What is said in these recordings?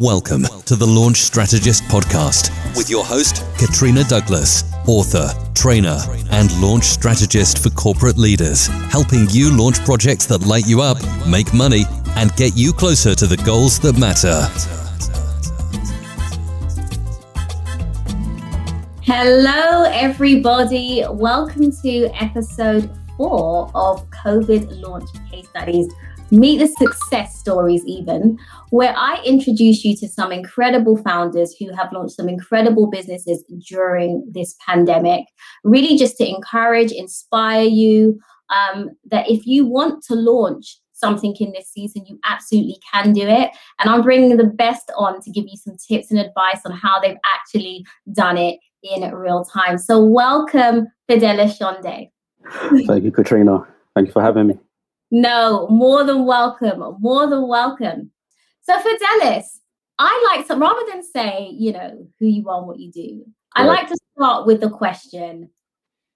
Welcome to the Launch Strategist podcast with your host, Katrina Douglas, author, trainer, and launch strategist for corporate leaders, helping you launch projects that light you up, make money, and get you closer to the goals that matter. Hello, everybody. Welcome to episode four of COVID launch case studies. Meet the success stories, even where I introduce you to some incredible founders who have launched some incredible businesses during this pandemic. Really, just to encourage, inspire you um, that if you want to launch something in this season, you absolutely can do it. And I'm bringing the best on to give you some tips and advice on how they've actually done it in real time. So, welcome, Fidelis Shonde. Thank you, Katrina. Thank you for having me. No, more than welcome. More than welcome. So, Fidelis, I like to, rather than say, you know, who you are and what you do, I like to start with the question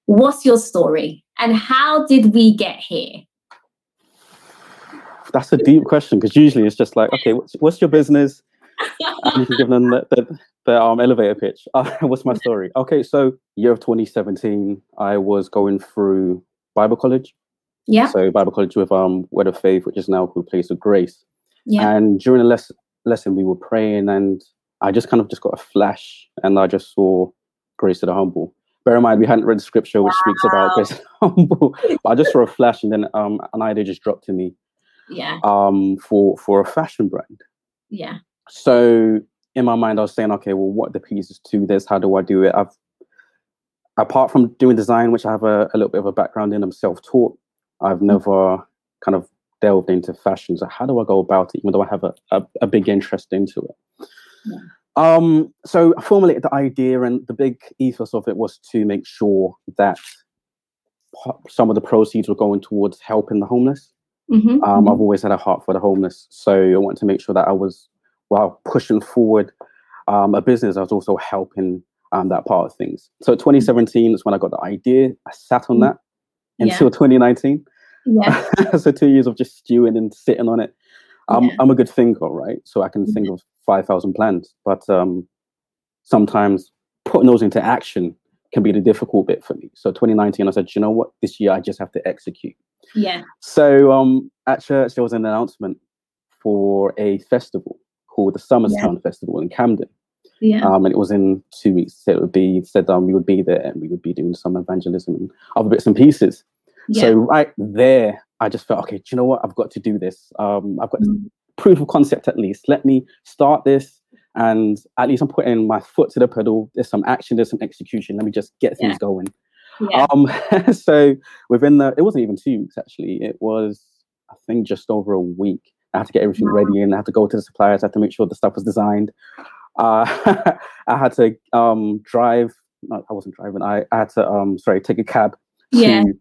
What's your story? And how did we get here? That's a deep question because usually it's just like, okay, what's, what's your business? you can give them the, the, the um, elevator pitch. Uh, what's my story? Okay, so year of 2017, I was going through Bible college. Yeah. So Bible college with um Word of Faith, which is now called Place of Grace. Yeah. And during the lesson, lesson, we were praying, and I just kind of just got a flash, and I just saw grace to the humble. Bear in mind, we hadn't read the scripture which wow. speaks about grace to the humble. but I just saw a flash, and then um an idea just dropped to me. Yeah. Um, for for a fashion brand. Yeah. So in my mind, I was saying, okay, well, what are the pieces to this? How do I do it? I've apart from doing design, which I have a, a little bit of a background in, I'm self-taught. I've never kind of delved into fashion. So how do I go about it, even though I have a, a, a big interest into it? Yeah. Um, so I formulated the idea, and the big ethos of it was to make sure that some of the proceeds were going towards helping the homeless. Mm-hmm. Um, I've always had a heart for the homeless, so I wanted to make sure that I was, while pushing forward um, a business, I was also helping um, that part of things. So 2017 is when I got the idea. I sat on mm-hmm. That until yeah. 2019. Yeah. so two years of just stewing and sitting on it. I'm yeah. I'm a good thinker, right? So I can mm-hmm. think of five thousand plans, but um, sometimes putting those into action can be the difficult bit for me. So 2019, I said, you know what? This year I just have to execute. Yeah. So um, at church there was an announcement for a festival called the Summerstown yeah. Festival in Camden. Yeah. Um, and it was in two weeks. So it would be said um, we would be there and we would be doing some evangelism and other bits and pieces. Yeah. So right there, I just felt, okay, do you know what? I've got to do this. Um, I've got mm. proof of concept at least. Let me start this. And at least I'm putting my foot to the pedal. There's some action, there's some execution. Let me just get things yeah. going. Yeah. Um, so within the, it wasn't even two weeks actually. It was, I think, just over a week. I had to get everything ready and I had to go to the suppliers. I had to make sure the stuff was designed. Uh, I had to um, drive. No, I wasn't driving. I, I had to, um, sorry, take a cab yeah. to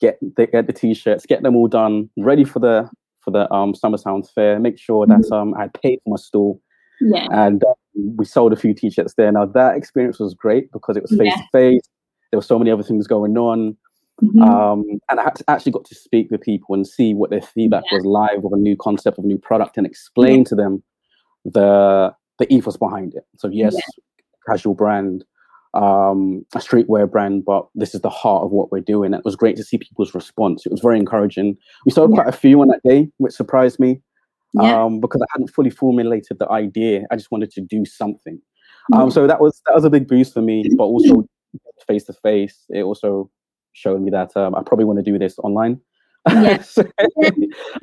get the, get the t-shirts, get them all done, ready for the for the um Summer Sound Fair. Make sure that Mm-hmm. um I paid for my stall, Yeah. and um, we sold a few t-shirts there. Now that experience was great because it was face to face. There were so many other things going on, Mhm. um, and I act- actually got to speak with people and see what their feedback Yeah. was live of a new concept of a new product and explain to them the the ethos behind it. So yes, casual brand, um, a streetwear brand, but this is the heart of what we're doing. It was great to see people's response. It was very encouraging. We sold Yeah. quite a few on that day, which surprised me Yeah. um, because I hadn't fully formulated the idea. I just wanted to do something. Yeah. Um, so that was that was a big boost for me, but also face to face. It also showed me that um, I probably want to do this online. Yeah. So,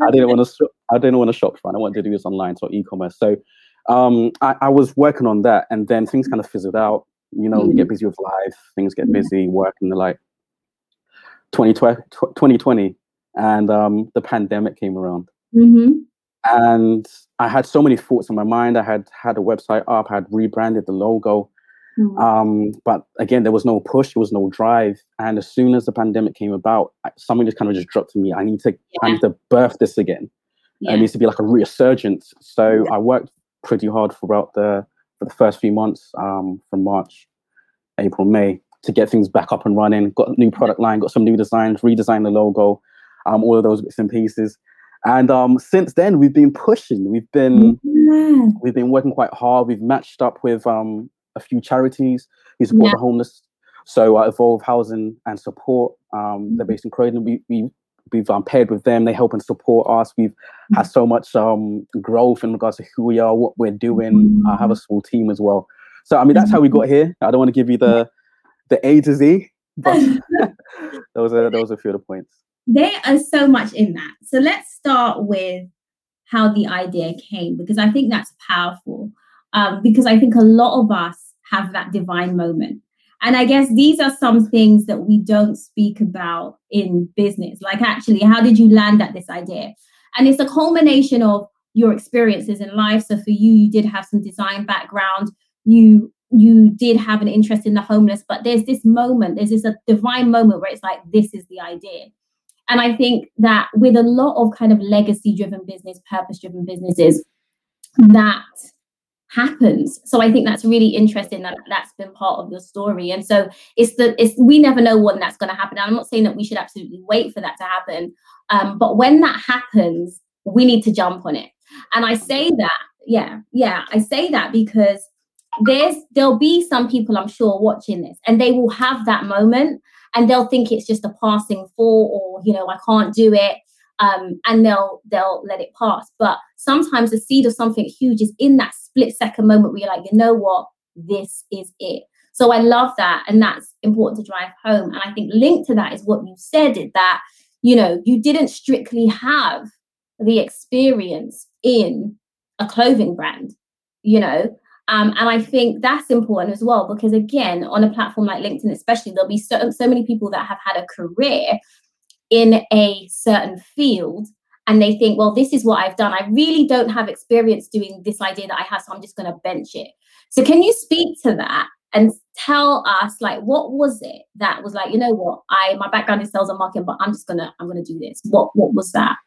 I didn't want to. I didn't want to shop front. I wanted to do this online, so e-commerce. So um, I, I was working on that, and then things kind of fizzled out. You know, we get busy with life, things get busy, work, and the like. 2020, 2020 and um, the pandemic came around, Mhm. and I had so many thoughts in my mind. I had had a website up, I had rebranded the logo, Mm. um, but again, there was no push, there was no drive. And as soon as the pandemic came about, something just kind of just dropped to me. I need to, I need to birth this again. Yeah. It needs to be like a resurgence. So I worked pretty hard throughout the for the first few months, um, from March, April, May, to get things back up and running. Got a new product line, got some new designs, redesigned the logo, um, all of those bits and pieces. And um, since then, we've been pushing. We've been Yeah. We've been working quite hard. We've matched up with um, a few charities who support Yeah. the homeless. So uh, Evolve Housing and Support, um, they're Mhm. based in Croydon. We, we, we've um, paired with them. They help and support us. We've had so much um, growth in regards to who we are, what we're doing. I have a small team as well. So I mean, that's how we got here. I don't want to give you the the A to Z, but those are those are a few of the points. There are so much in that. So let's start with how the idea came because I think that's powerful. Um, because I think a lot of us have that divine moment. And I guess these are some things that we don't speak about in business. Like, actually, how did you land at this idea? And it's a culmination of your experiences in life. So, for you, you did have some design background. You you did have an interest in the homeless, but there's this moment, there's this a divine moment where it's like, this is the idea. And I think that with a lot of kind of legacy driven business, purpose driven businesses, that happens. So I think that's really interesting that that's been part of your story. And so it's the it's we never know when that's going to happen. And I'm not saying that we should absolutely wait for that to happen, um, but when that happens, we need to jump on it. And I say that, yeah, yeah, I say that because there's there'll be some people I'm sure watching this, and they will have that moment and they'll think it's just a passing thought or you know i can't do it um, and they'll they'll let it pass. But sometimes the seed of something huge is in that split second moment where you're like you know what? This is it. So i love that and that's important to drive home. And i think linked to that is what you said is that you know you didn't strictly have the experience in a clothing brand you know? Um, and I think that's important as well because again, on a platform like LinkedIn, especially, there'll be so, so many people that have had a career in a certain field and they think, well, this is what I've done. I really don't have experience doing this idea that I have, so I'm just going to bench it. So can you speak to that and tell us like what was it that was like, you know what, I my background is sales and marketing, but I'm just gonna I'm gonna do this. What what was that?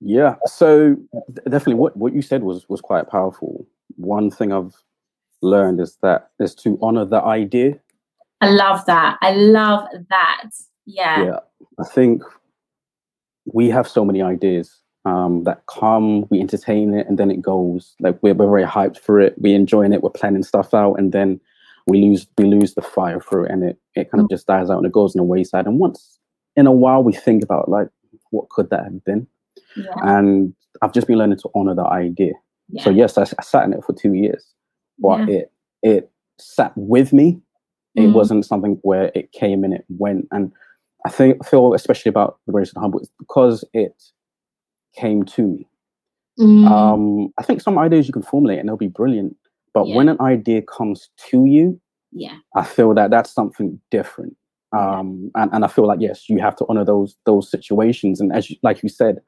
Yeah. So definitely what, what you said was was quite powerful. One thing I've learned is that is to honor the idea. I love that. I love that. Yeah. Yeah. I think we have so many ideas um, that come, we entertain it, and then it goes. Like we're, we're very hyped for it, we're enjoying it, we're planning stuff out, and then we lose we lose the fire for it, and it it kind of just dies out and it goes on the wayside. And once in a while, we think about like what could that have been, Yeah. and I've just been learning to honor the idea. yeah. So yes, I sat in it for two years, but Yeah. it it sat with me. It Mm. wasn't something where it came and it went. And I think feel especially about the Grace and Humble is because it came to me. Mm. Um, I think some ideas you can formulate and they'll be brilliant, but Yeah. when an idea comes to you, yeah. I feel that that's something different. Um, and, and I feel like yes, you have to honor those those situations. And as you, like you said,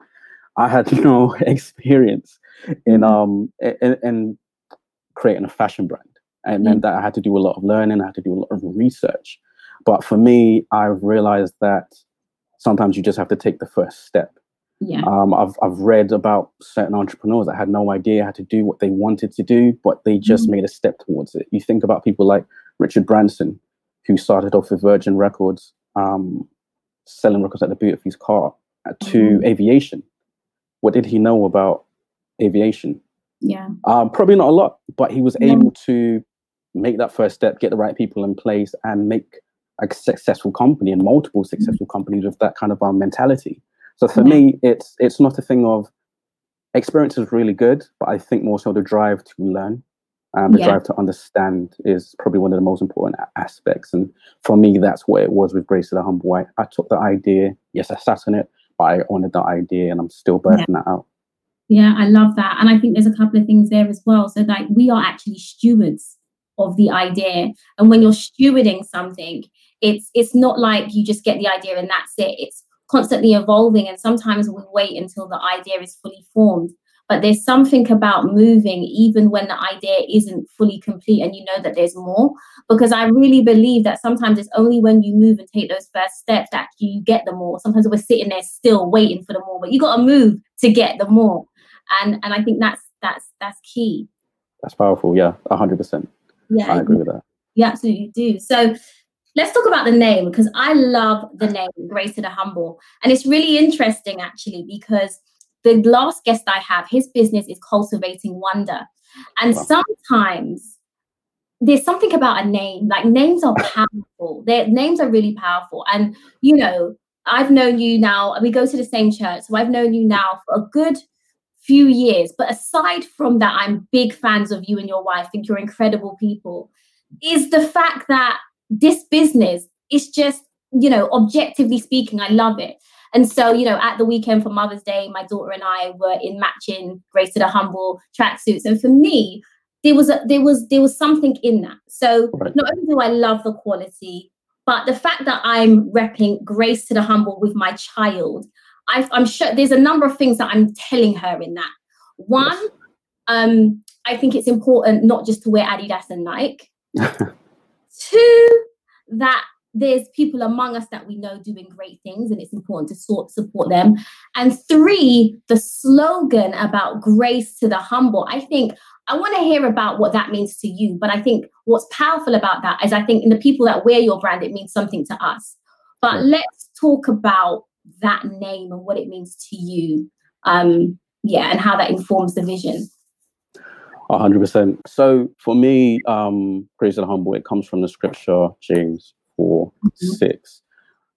I had no experience in Mhm. um in, in creating a fashion brand. It meant that I had to do a lot of learning, I had to do a lot of research. But for me, I've realized that sometimes you just have to take the first step. Yeah. Um, I've I've read about certain entrepreneurs that had no idea how to do what they wanted to do, but they just Mhm. made a step towards it. You think about people like Richard Branson, who started off with Virgin Records, um, selling records at the boot of his car, uh, to Mhm. aviation. What did he know about aviation? Yeah. Um, probably not a lot, but he was Yeah. able to make that first step, get the right people in place, and make a successful company and multiple successful companies with that kind of um, mentality. So for Yeah. me, it's it's not a thing of experience is really good, but I think more so the drive to learn, um, the Yeah. drive to understand is probably one of the most important aspects. And for me, that's what it was with Grace of the Humble. I, I took the idea, yes, I sat on it, but I honored the idea, and I'm still birthing that out. Yeah, I love that. And I think there's a couple of things there as well. So like we are actually stewards of the idea. And when you're stewarding something, it's it's not like you just get the idea and that's it. It's constantly evolving and sometimes we wait until the idea is fully formed. But there's something about moving even when the idea isn't fully complete and you know that there's more. Because I really believe that sometimes it's only when you move and take those first steps that you get the more. Sometimes we're sitting there still waiting for the more, but you got to move to get the more and and I think that's that's that's key. That's powerful. Yeah, hundred percent. Yeah, I agree with that. you absolutely do. So let's talk about the name because I love the name Grace to the Humble, and it's really interesting actually because the last guest I have, his business is cultivating wonder. And wow. sometimes there's something about a name, like names are powerful. Their names are really powerful. And, you know, I've known you now, we go to the same church. So I've known you now for a good few years. But aside from that, I'm big fans of you and your wife. I think you're incredible people. Is the fact that this business is just, you know, objectively speaking, I love it. And so, you know, at the weekend for Mother's Day, my daughter and I were in matching Grace to the Humble tracksuits. And for me, there was a, there was there was something in that. So right. not only do I love the quality, but the fact that I'm repping Grace to the Humble with my child, I, am sure there's a number of things that I'm telling her in that. One, yes. um, I think it's important not just to wear Adidas and Nike. Two, that there's people among us that we know doing great things and it's important to sort support them. And three the slogan about grace to the humble. I think i want to hear about what that means to you but i think what's powerful about that is i think in the people that wear your brand it means something to us. But let's talk about that name and what it means to you um yeah and how that informs the vision hundred percent. So for me, um, grace and humble, it comes from the scripture, James 4 mm-hmm. 6.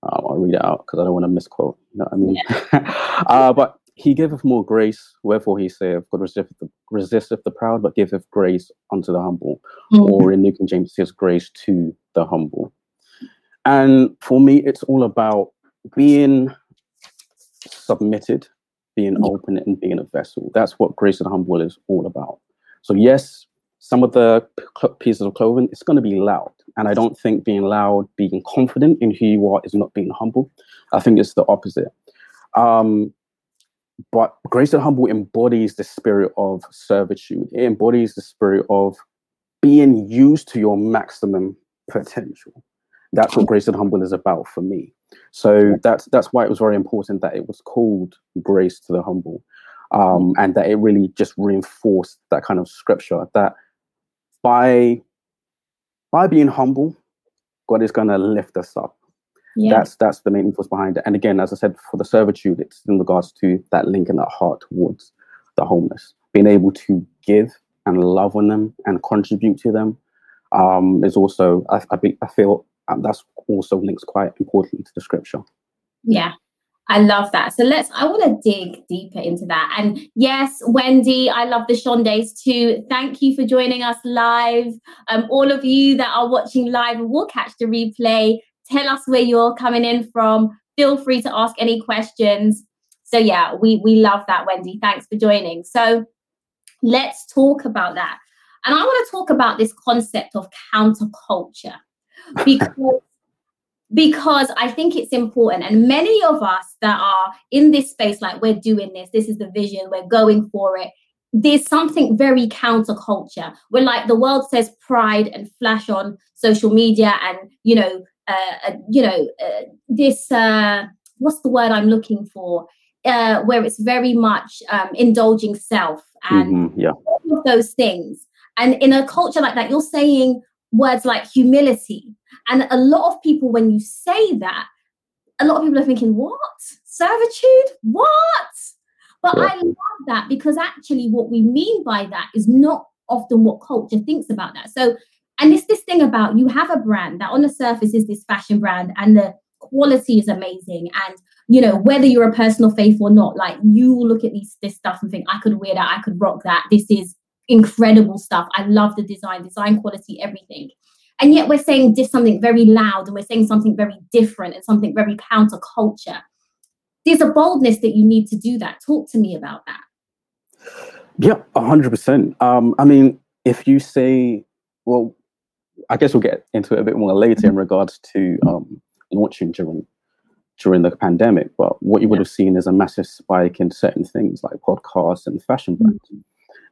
Um, I'll read it out because I don't want to misquote. You know what I mean? Yeah. uh, but he giveth more grace, wherefore he saith, God resisteth the, resisteth the proud, but giveth grace unto the humble. Mm-hmm. Or in New King James, says grace to the humble. And for me, it's all about being submitted, being open, and being a vessel. That's what grace and humble is all about. So, yes, some of the pieces of clothing, it's going to be loud. And I don't think being loud, being confident in who you are is not being humble. I think it's the opposite. Um, but grace and humble embodies the spirit of servitude. It embodies the spirit of being used to your maximum potential. That's what grace and humble is about for me. So that's that's why it was very important that it was called grace to the humble, um, and that it really just reinforced that kind of scripture that by by being humble, God is going to lift us up. Yeah. That's that's the main force behind it. And again, as I said, for the servitude, it's in regards to that link in that heart towards the homeless, being able to give and love on them and contribute to them um, is also I, I, be, I feel um, that's also links quite importantly to the scripture. Yeah, I love that. So let's, I want to dig deeper into that. And yes, Wendy, I love the Shondes too. Thank you for joining us live. Um, all of you that are watching live and will catch the replay, tell us where you're coming in from. Feel free to ask any questions. So yeah, we, we love that, Wendy. Thanks for joining. So let's talk about that. And I want to talk about this concept of counterculture because because I think it's important. And many of us that are in this space, like we're doing this, this is the vision, we're going for it. There's something very counterculture We're like, the world says pride and flash on social media, and you know, uh, uh, you know, uh, this uh, what's the word I'm looking for? Uh, where it's very much um, indulging self and mm-hmm, yeah. all of those things. And in a culture like that, you're saying words like humility. And a lot of people, when you say that, a lot of people are thinking, what? Servitude? What? But yeah. I love that because actually, what we mean by that is not often what culture thinks about that. So, and it's this thing about you have a brand that on the surface is this fashion brand and the quality is amazing. And, you know, whether you're a personal faith or not, like you look at these, this stuff and think, I could wear that, I could rock that. This is incredible stuff. I love the design, design quality, everything. And yet we're saying just something very loud and we're saying something very different and something very counterculture. There's a boldness that you need to do that. Talk to me about that. Yeah, hundred percent. Um, I mean, if you say, well, I guess we'll get into it a bit more later in regards to um, launching during during the pandemic. But what you would have seen is a massive spike in certain things like podcasts and fashion brands. Mm-hmm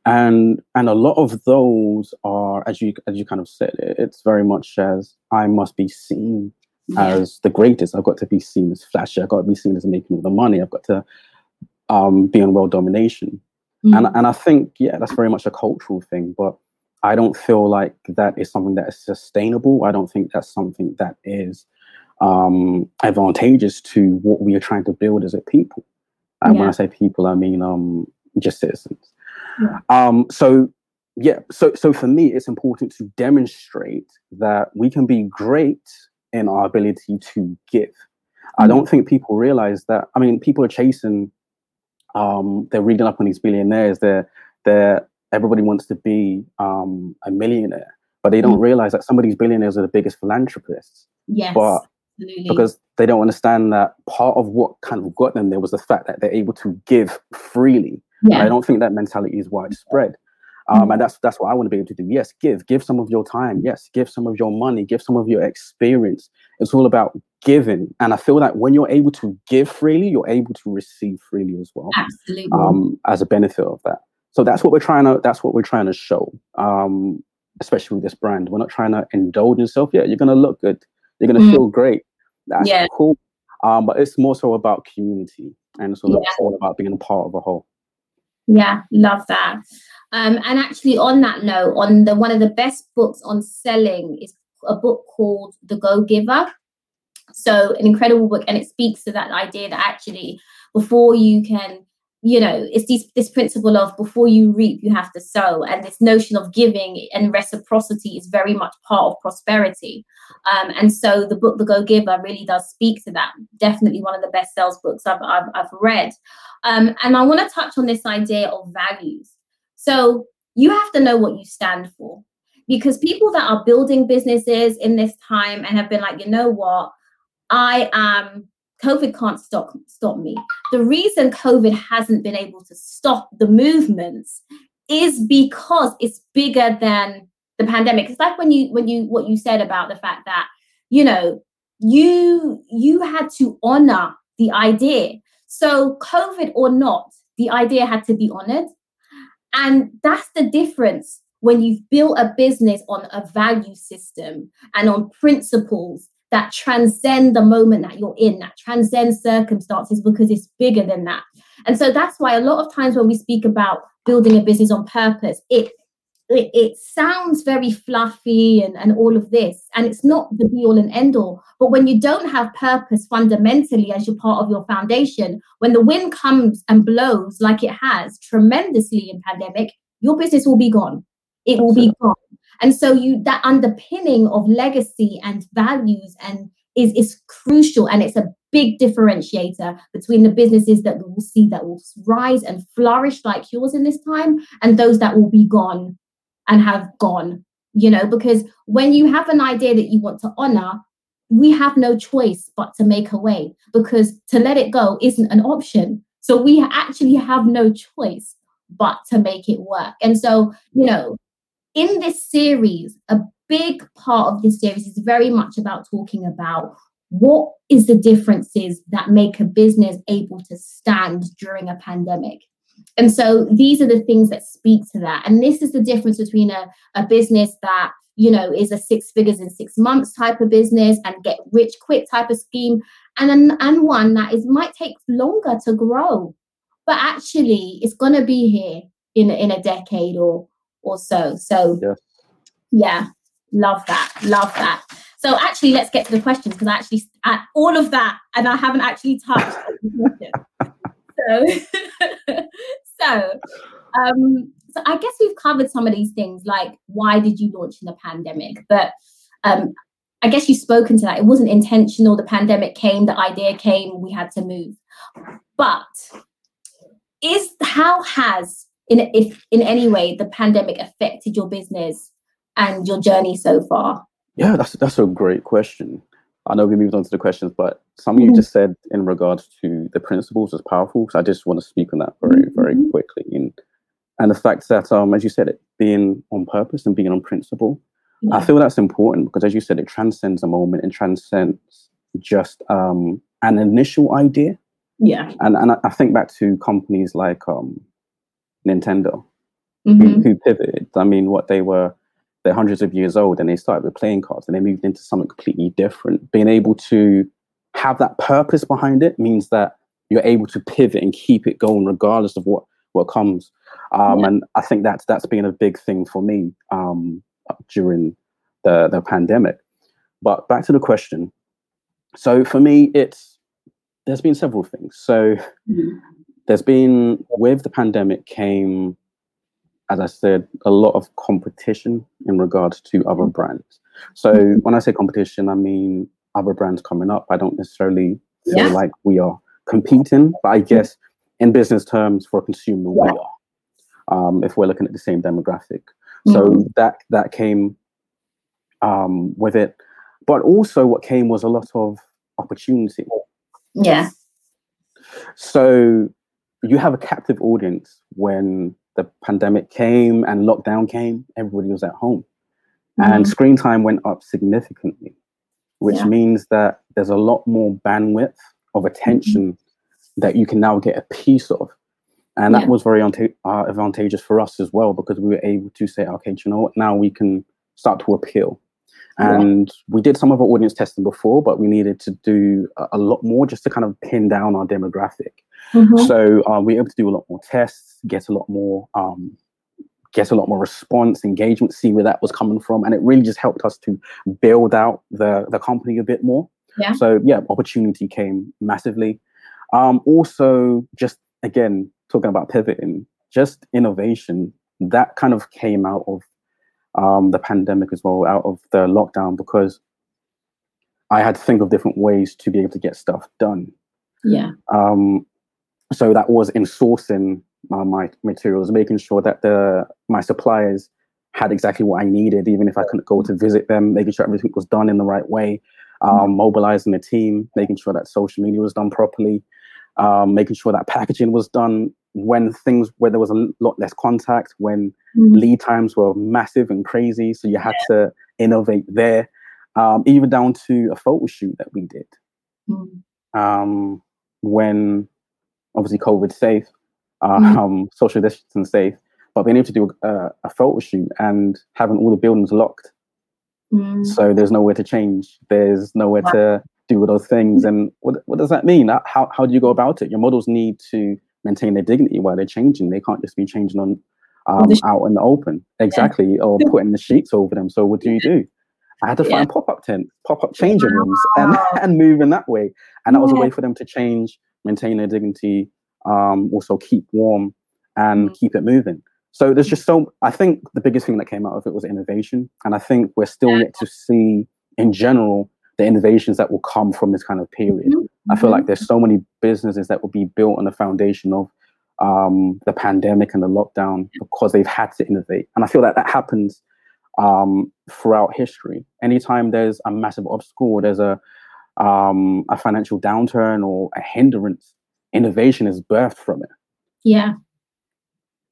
and and a lot of those are as you as you kind of said it's very much as i must be seen yeah. as the greatest i've got to be seen as flashy i've got to be seen as making all the money i've got to um, be on world domination mm. and and i think yeah that's very much a cultural thing but i don't feel like that is something that is sustainable i don't think that's something that is um, advantageous to what we are trying to build as a people And Yeah. when I say people, I mean um, just citizens. Yeah. Um, so yeah, so so for me, it's important to demonstrate that we can be great in our ability to give. I Mhm. don't think people realize that. I mean, people are chasing. Um, they're reading up on these billionaires. They're they're everybody wants to be um, a millionaire, but they don't Mhm. realize that some of these billionaires are the biggest philanthropists Yes. but absolutely. because they don't understand that part of what kind of got them there was the fact that they're able to give freely. And I don't think that mentality is widespread. Um, Mhm. and that's that's what I want to be able to do. Yes, give, give some of your time. Yes, give some of your money. Give some of your experience. It's all about giving. And I feel that when you're able to give freely, you're able to receive freely as well Absolutely. um, as a benefit of that. So that's what we're trying to that's what we're trying to show. Um, especially with this brand, we're not trying to indulge yourself. Yeah, you're gonna look good. You're gonna Mm. feel great. That's Yeah. cool. Um, but it's more so about community and it's all, Yeah. all about being a part of a whole. Yeah, love that. Um, and actually, on that note, on the one of the best books on selling is a book called The Go Giver. So, an incredible book, and it speaks to that idea that actually, before you can, you know, it's this this principle of before you reap, you have to sow, and this notion of giving and reciprocity is very much part of prosperity. Um, and so, the book The Go Giver really does speak to that. Definitely one of the best sales books I've I've, I've read. Um, and I want to touch on this idea of values. So you have to know what you stand for because people that are building businesses in this time and have been like, you know what, I am. COVID can't stop stop me. The reason COVID hasn't been able to stop the movements is because it's bigger than the pandemic. It's like when you when you what you said about the fact that you know you you had to honor the idea so, COVID or not, the idea had to be honored. And that's the difference when you've built a business on a value system and on principles that transcend the moment that you're in, that transcend circumstances because it's bigger than that. And so that's why a lot of times when we speak about building a business on purpose, it it, it sounds very fluffy and, and all of this, and it's not the be all and end all. But when you don't have purpose fundamentally as your part of your foundation, when the wind comes and blows like it has tremendously in pandemic, your business will be gone. It will be gone. And so you that underpinning of legacy and values and is is crucial and it's a big differentiator between the businesses that we will see that will rise and flourish like yours in this time and those that will be gone and have gone you know because when you have an idea that you want to honor we have no choice but to make a way because to let it go isn't an option. So we actually have no choice but to make it work. And so you know in this series a big part of this series is very much about talking about what is the differences that make a business able to stand during a pandemic and so these are the things that speak to that. And this is the difference between a, a business that, you know, is a six figures in six months type of business and get rich quick type of scheme, and an, and one that is might take longer to grow, but actually it's gonna be here in in a decade or or so. So Yes. yeah, love that, love that. So actually, let's get to the questions because I actually at all of that, and I haven't actually touched. So, so, um, so I guess we've covered some of these things, like why did you launch in the pandemic? But um, I guess you've spoken to that. It wasn't intentional. The pandemic came, the idea came, we had to move. But is how has in if in any way the pandemic affected your business and your journey so far? Yeah, that's that's a great question. I know we moved on to the questions, but something you Mhm. just said in regards to the principles is powerful. So I just want to speak on that very, very Mhm. quickly. And and the fact that, um, as you said, it being on purpose and being on principle, I feel that's important because, as you said, it transcends a moment and transcends just um, an initial idea. Yeah. And and I, I think back to companies like um, Nintendo, Mhm. who, who pivoted. I mean, what they were, they're hundreds of years old and they started with playing cards and they moved into something completely different. Being able to have that purpose behind it means that you're able to pivot and keep it going regardless of what, what comes. Um, Yeah. And I think that's, that's been a big thing for me um, during the, the pandemic. But back to the question. So for me, it's, there's been several things. So Mhm. There's been with the pandemic came, as I said, a lot of competition in regards to other Mm-hmm. brands. So when I say competition, I mean other brands coming up. I don't necessarily feel Yeah. like we are competing, but I guess in business terms for a consumer, we are. Um, if we're looking at the same demographic, so that that came um, with it, but also what came was a lot of opportunity. Yeah. So you have a captive audience when the pandemic came and lockdown came, everybody was at home. And Mhm. screen time went up significantly, which Yeah. means that there's a lot more bandwidth of attention that you can now get a piece of. And that Yeah. was very anta- uh, advantageous for us as well because we were able to say, okay, do you know what? Now we can start to appeal. Yeah. And we did some of our audience testing before, but we needed to do a, a lot more just to kind of pin down our demographic. Mhm. So uh, we were able to do a lot more tests, get a lot more, um, get a lot more response, engagement, see where that was coming from, and it really just helped us to build out the the company a bit more. Yeah. So yeah, opportunity came massively. Um, also, just again talking about pivoting, just innovation that kind of came out of um, the pandemic as well, out of the lockdown, because I had to think of different ways to be able to get stuff done. Yeah. Um, so that was in sourcing uh, my materials, making sure that the my suppliers had exactly what I needed, even if I couldn't go to visit them, making sure everything was done in the right way, um, mobilizing the team, making sure that social media was done properly, um, making sure that packaging was done when things where there was a lot less contact, when Mhm. lead times were massive and crazy, so you had to innovate there, um, even down to a photo shoot that we did Mhm. um, when obviously COVID safe, uh, Mhm. um, social distance safe, but being able to do a, a photo shoot and having all the buildings locked, Mhm. so there's nowhere to change, there's nowhere Wow. to do those things, and what what does that mean? How how do you go about it? Your models need to maintain their dignity while they're changing. They can't just be changing on um, the out in the open, exactly, or putting the sheets over them. So what do you do? I had to Yeah. find pop-up tents, pop-up changing rooms, and and move in that way. And that was a way for them to change, maintain their dignity, um, also keep warm and Mm. keep it moving. So there's just so I think the biggest thing that came out of it was innovation. And I think we're still Yeah. yet to see in general the innovations that will come from this kind of period. Mhm. I feel like there's so many businesses that will be built on the foundation of um, the pandemic and the lockdown because they've had to innovate. And I feel that that happens um, throughout history. Anytime there's a massive obstacle or there's a um, a financial downturn or a hindrance, innovation is birthed from it. Yeah.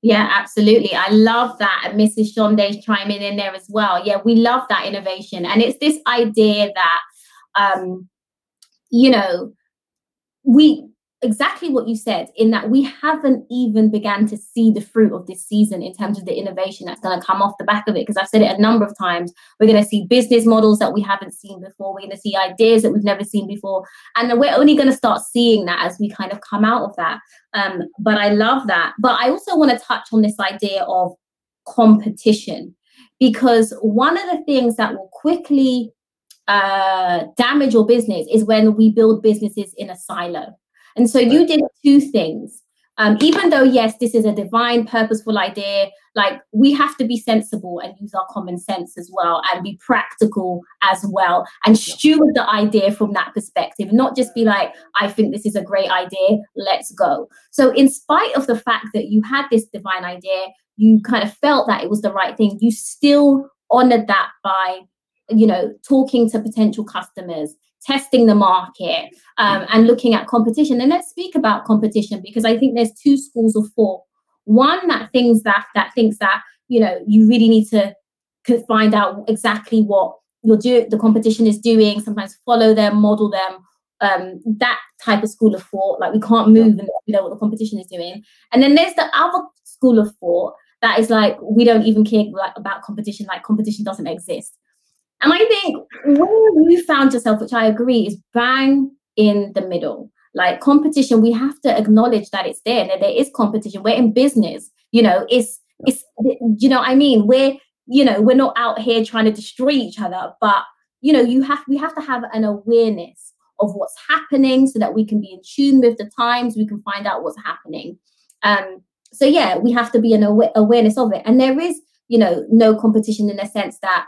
Yeah, absolutely. I love that. And Mrs. Shonde's chiming in there as well. Yeah, we love that innovation. And it's this idea that, um, you know, we exactly what you said in that we haven't even began to see the fruit of this season in terms of the innovation that's going to come off the back of it because i've said it a number of times. We're going to see business models that we haven't seen before. We're going to see ideas that we've never seen before. And we're only going to start seeing that as we kind of come out of that. Um, but i love that. But i also want to touch on this idea of competition because one of the things that will quickly uh, damage your business is when we build businesses in a silo and so you did two things. Um, even though, yes, this is a divine, purposeful idea, like we have to be sensible and use our common sense as well and be practical as well and steward the idea from that perspective, not just be like, I think this is a great idea, let's go. So, in spite of the fact that you had this divine idea, you kind of felt that it was the right thing, you still honored that by, you know, talking to potential customers, testing the market um, and looking at competition. And let's speak about competition because I think there's two schools of thought. One that thinks that that thinks that you know you really need to find out exactly what you're do the competition is doing. Sometimes follow them, model them. Um, that type of school of thought, like we can't move and we know what the competition is doing. And then there's the other school of thought that is like we don't even care like, about competition, like competition doesn't exist. And I think where you found yourself, which I agree, is bang in the middle. Like competition, we have to acknowledge that it's there, that there is competition. We're in business, you know, it's it's you know what I mean? We're, you know, we're not out here trying to destroy each other, but you know, you have we have to have an awareness of what's happening so that we can be in tune with the times, we can find out what's happening. Um, so yeah, we have to be an aw- awareness of it. And there is, you know, no competition in the sense that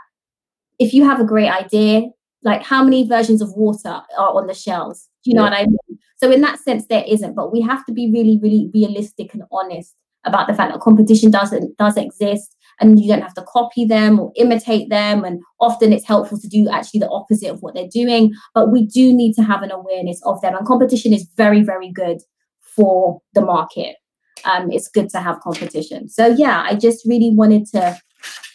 if you have a great idea, like how many versions of water are on the shelves? Do you know yeah. what I mean? So in that sense, there isn't, but we have to be really, really realistic and honest about the fact that competition doesn't does exist and you don't have to copy them or imitate them and often it's helpful to do actually the opposite of what they're doing but we do need to have an awareness of them and competition is very very good for the market um, it's good to have competition so yeah i just really wanted to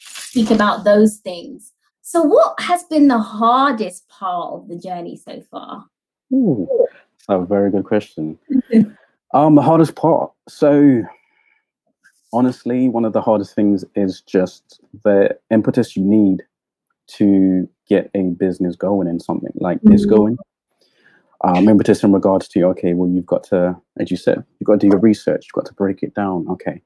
speak about those things so what has been the hardest part of the journey so far Ooh, that's a very good question um the hardest part so honestly, one of the hardest things is just the impetus you need to get a business going and something like mm-hmm. this going. Um, impetus in regards to okay, well, you've got to, as you said, you've got to do your research. You've got to break it down. Okay,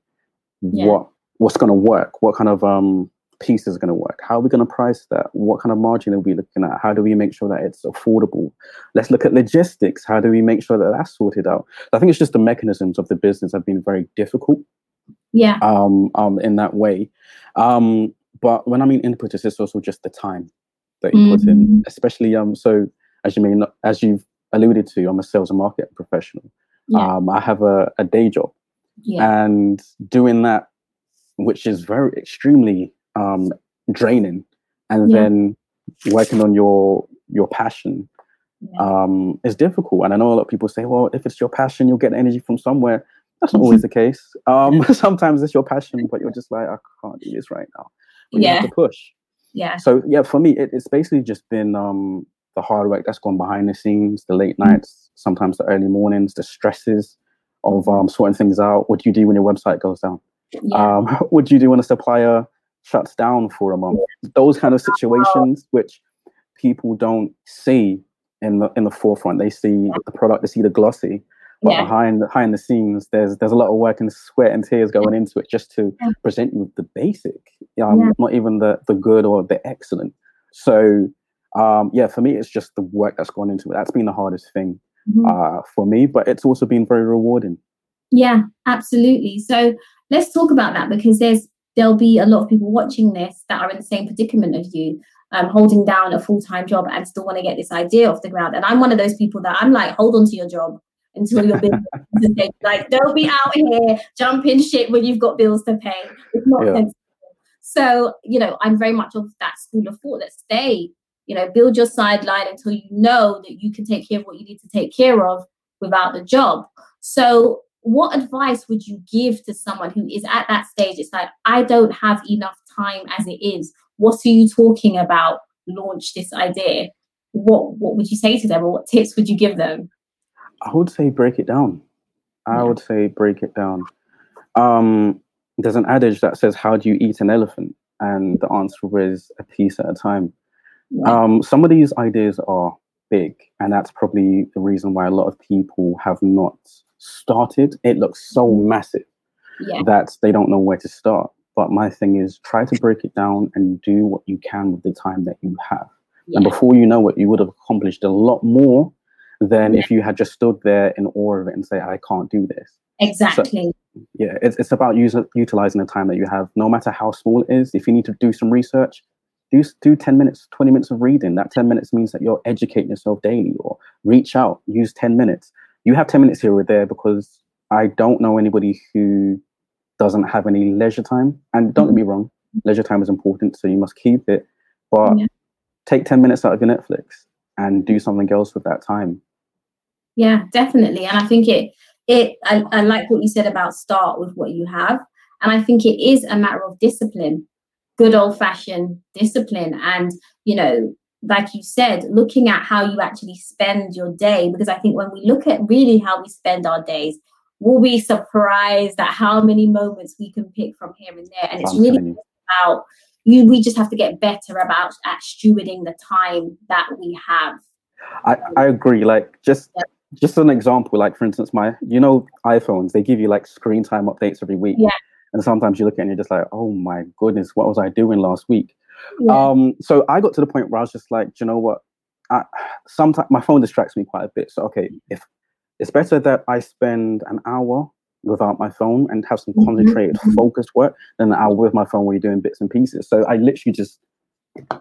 yeah. what what's going to work? What kind of um, pieces are going to work? How are we going to price that? What kind of margin are we looking at? How do we make sure that it's affordable? Let's look at logistics. How do we make sure that that's sorted out? I think it's just the mechanisms of the business have been very difficult yeah um um in that way um but when i mean input it's also just the time that you mm-hmm. put in mm-hmm. especially um so as you mean as you've alluded to i'm a sales and marketing professional yeah. um i have a, a day job yeah. and doing that which is very extremely um draining and yeah. then working on your your passion yeah. um is difficult and i know a lot of people say well if it's your passion you'll get energy from somewhere that's not always the case. Um, sometimes it's your passion, but you're just like, I can't do this right now. But yeah. You have to push. Yeah. So yeah, for me, it, it's basically just been um, the hard work that's gone behind the scenes, the late mm. nights, sometimes the early mornings, the stresses of um, sorting things out. What do you do when your website goes down? Yeah. Um, what do you do when a supplier shuts down for a month? Those kind of situations, which people don't see in the in the forefront. They see the product, they see the glossy, but yeah. behind behind the scenes, there's there's a lot of work and sweat and tears going into it just to yeah. present you with the basic, um, yeah. not even the the good or the excellent. So um, yeah, for me, it's just the work that's gone into it. That's been the hardest thing mm-hmm. uh, for me, but it's also been very rewarding. Yeah, absolutely. So let's talk about that because there's there'll be a lot of people watching this that are in the same predicament as you. Um, holding down a full-time job and still want to get this idea off the ground. And I'm one of those people that I'm like, hold on to your job until your business like don't be out here jumping shit when you've got bills to pay. It's not yeah. sensible. So, you know, I'm very much of that school of thought that stay, you know, build your sideline until you know that you can take care of what you need to take care of without the job. So, what advice would you give to someone who is at that stage? It's like, I don't have enough time as it is. What are you talking about? Launch this idea. What what would you say to them or what tips would you give them? I would say break it down. I would say break it down. Um, there's an adage that says, "How do you eat an elephant?" And the answer is a piece at a time. Yeah. Um, some of these ideas are big, and that's probably the reason why a lot of people have not started. It looks so mm. massive yeah. that they don't know where to start. But my thing is, try to break it down and do what you can with the time that you have. Yeah. And before you know it, you would have accomplished a lot more than yeah. if you had just stood there in awe of it and say, I can't do this. Exactly. So, yeah, it's, it's about use, utilizing the time that you have, no matter how small it is. If you need to do some research, do, do 10 minutes, 20 minutes of reading. That 10 minutes means that you're educating yourself daily or reach out, use 10 minutes. You have 10 minutes here or there because I don't know anybody who doesn't have any leisure time. And don't mm-hmm. get me wrong, leisure time is important, so you must keep it. But yeah. take 10 minutes out of your Netflix and do something else with that time. Yeah, definitely. And I think it it I, I like what you said about start with what you have. And I think it is a matter of discipline, good old fashioned discipline. And, you know, like you said, looking at how you actually spend your day, because I think when we look at really how we spend our days, we'll be surprised at how many moments we can pick from here and there. And it's really about you we just have to get better about at stewarding the time that we have. I, I agree. Like just yeah just an example, like for instance, my you know iPhones, they give you like screen time updates every week. Yeah. And sometimes you look at it and you're just like, oh my goodness, what was I doing last week? Yeah. Um, so I got to the point where I was just like, you know what? I, sometimes my phone distracts me quite a bit. So okay, if it's better that I spend an hour without my phone and have some Mhm. concentrated, focused work than an hour with my phone where you're doing bits and pieces. So I literally just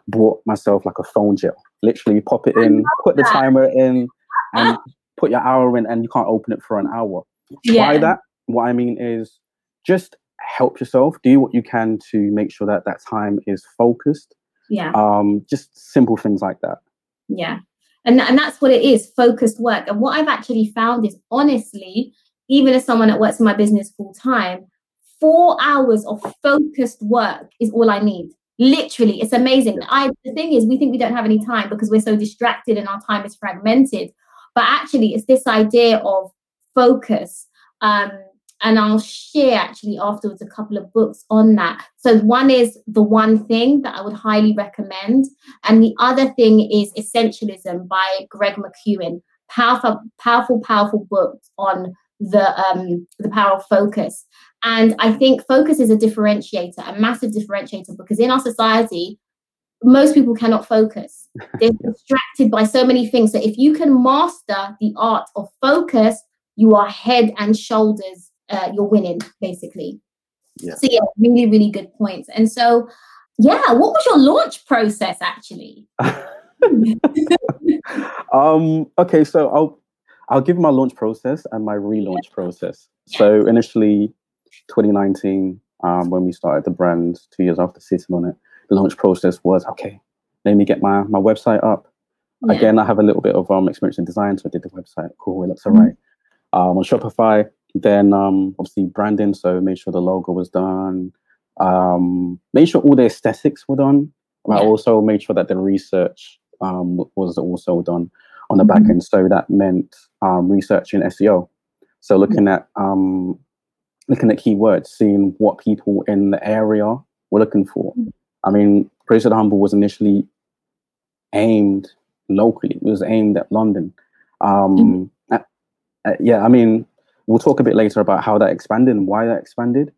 bought myself like a phone gel. Literally you pop it in, put the timer in, and put your hour in, and you can't open it for an hour. Yeah. Why that? What I mean is just help yourself. Do what you can to make sure that that time is focused. Yeah. Um, just simple things like that. Yeah. And, and that's what it is focused work. And what I've actually found is honestly, even as someone that works in my business full time, four hours of focused work is all I need. Literally, it's amazing. I the thing is, we think we don't have any time because we're so distracted and our time is fragmented. But actually, it's this idea of focus. Um, and I'll share actually afterwards a couple of books on that. So one is the one thing that I would highly recommend, and the other thing is Essentialism by Greg McKeown. Powerful, powerful, powerful book on the um, the power of focus. And I think focus is a differentiator, a massive differentiator, because in our society, most people cannot focus. They're distracted by so many things. So if you can master the art of focus, you are head and shoulders. Uh, you're winning, basically. Yeah. So yeah, really, really good points. And so, yeah, what was your launch process actually? um, okay, so I'll I'll give my launch process and my relaunch process. So initially, 2019, um, when we started the brand, two years after sitting on it, the launch process was okay. Let me get my my website up. Yeah. Again, I have a little bit of um experience in design, so I did the website. Cool, it looks Mhm. alright. Um, on Shopify, then um obviously branding, so made sure the logo was done. Um, made sure all the aesthetics were done. I Yeah. also made sure that the research um was also done on the back Mhm. end. So that meant um researching SEO. So looking at um looking at keywords, seeing what people in the area were looking for. Mhm. I mean, Grace the Humble was initially aimed locally. It was aimed at London. Um, uh, uh, yeah, I mean, we'll talk a bit later about how that expanded and why that expanded.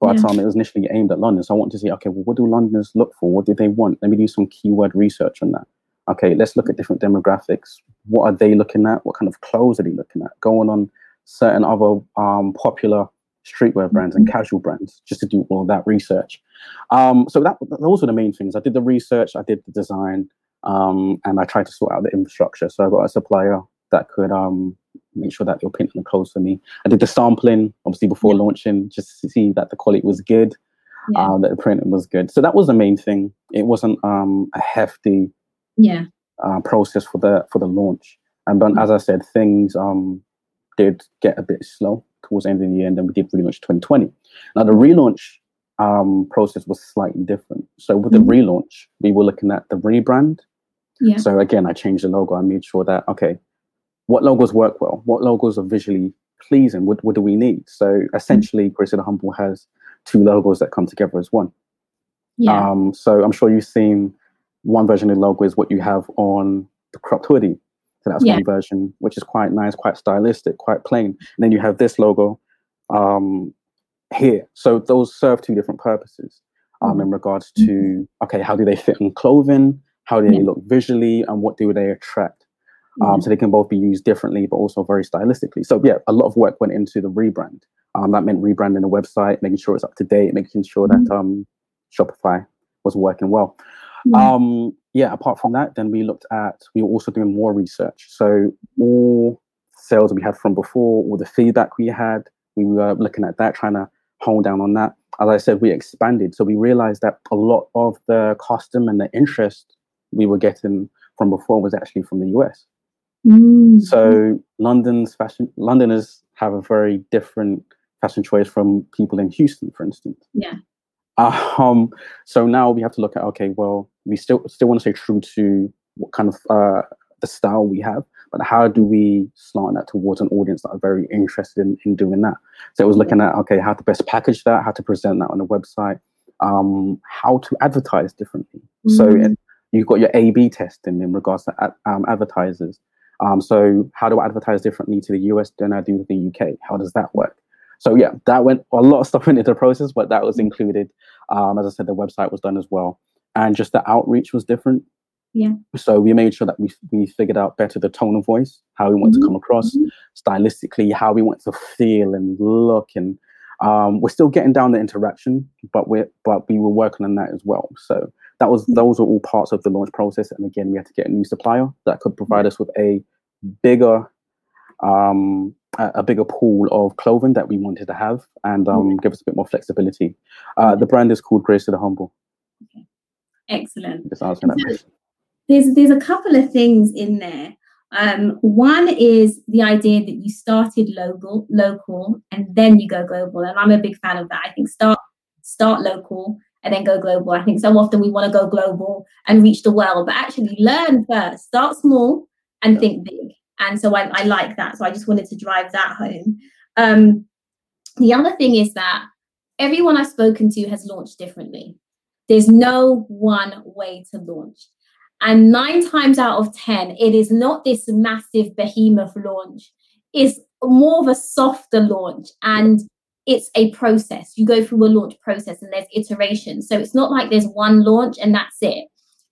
But Yeah. um, it was initially aimed at London. So I want to see, okay, well, what do Londoners look for? What do they want? Let me do some keyword research on that. Okay, let's look at different demographics. What are they looking at? What kind of clothes are they looking at? Going on certain other um, popular streetwear brands and casual brands just to do all that research. Um, so that those were the main things. I did the research, I did the design, um, and I tried to sort out the infrastructure. So I got a supplier that could um, make sure that they were painting the clothes for me. I did the sampling, obviously before Yeah. launching, just to see that the quality was good, Yeah. um, that the printing was good. So that was the main thing. It wasn't um, a hefty yeah. uh, process for the for the launch. And but as I said, things um, did get a bit slow towards the end of the year, and then we did relaunch 2020. Now the relaunch um, process was slightly different. So with the Mhm. relaunch, we were looking at the rebrand. Yeah. So again, I changed the logo. I made sure that okay, what logos work well? What logos are visually pleasing? What what do we need? So essentially, Grace the Humble has two logos that come together as one. Yeah. Um, so I'm sure you've seen one version of the logo is what you have on the cropped hoodie. So that's Yeah. one version, which is quite nice, quite stylistic, quite plain. And then you have this logo um, here. So those serve two different purposes um, in regards to okay, how do they fit in clothing? How do they Yeah. look visually, and what do they attract? Um, so they can both be used differently, but also very stylistically. So yeah, a lot of work went into the rebrand. Um, that meant rebranding the website, making sure it's up to date, making sure that um, Shopify was working well. Mhm. Um, yeah, apart from that, then we looked at, we were also doing more research. So all sales we had from before, all the feedback we had, we were looking at that, trying to hone down on that. As I said, we expanded. So we realized that a lot of the custom and the interest we were getting from before was actually from the US. Mm. So London's fashion, Londoners have a very different fashion choice from people in Houston, for instance. Yeah. Um, so now we have to look at okay, well, we still still want to stay true to what kind of uh, the style we have, but how do we slant that towards an audience that are very interested in, in doing that? So it was looking at okay, how to best package that, how to present that on the website, um, how to advertise differently. So Mm. it, you've got your A/B testing in regards to ad, um, advertisers. Um, so how do I advertise differently to the US than I do to the UK? How does that work? So yeah, that went a lot of stuff went into the process, but that was included. Um, as I said, the website was done as well, and just the outreach was different. Yeah. So we made sure that we we figured out better the tone of voice, how we want mm-hmm. to come across, mm-hmm. stylistically, how we want to feel and look, and um, we're still getting down the interaction, but we but we were working on that as well. So that was those were all parts of the launch process. And again, we had to get a new supplier that could provide us with a bigger um, a, bigger pool of clothing that we wanted to have and um, mm-hmm. give us a bit more flexibility. Uh, the brand is called Grace to the Humble. Okay. Excellent. Just answering that question. There's there's a couple of things in there. Um, one is the idea that you started local, local, and then you go global, and I'm a big fan of that. I think start start local and then go global. I think so often we want to go global and reach the world, but actually learn first. Start small and think big. And so I, I like that. So I just wanted to drive that home. Um, the other thing is that everyone I've spoken to has launched differently. There's no one way to launch. And nine times out of 10, it is not this massive behemoth launch. It's more of a softer launch. And it's a process. You go through a launch process and there's iterations. So it's not like there's one launch and that's it.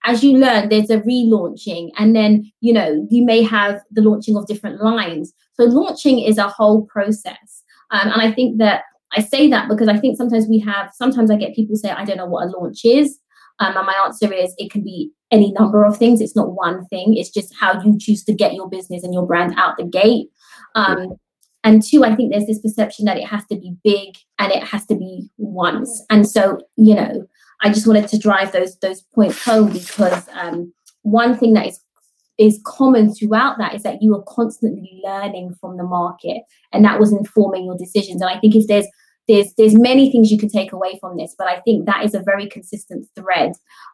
As you learn, there's a relaunching, and then you know you may have the launching of different lines. So launching is a whole process, um, and I think that I say that because I think sometimes we have. Sometimes I get people say, "I don't know what a launch is," um, and my answer is, it can be any number of things. It's not one thing. It's just how you choose to get your business and your brand out the gate. Um, and two, I think there's this perception that it has to be big and it has to be once. And so, you know, I just wanted to drive those those points home because um, one thing that is is common throughout that is that you are constantly learning from the market, and that was informing your decisions. And I think if there's there's there's many things you can take away from this, but I think that is a very consistent thread,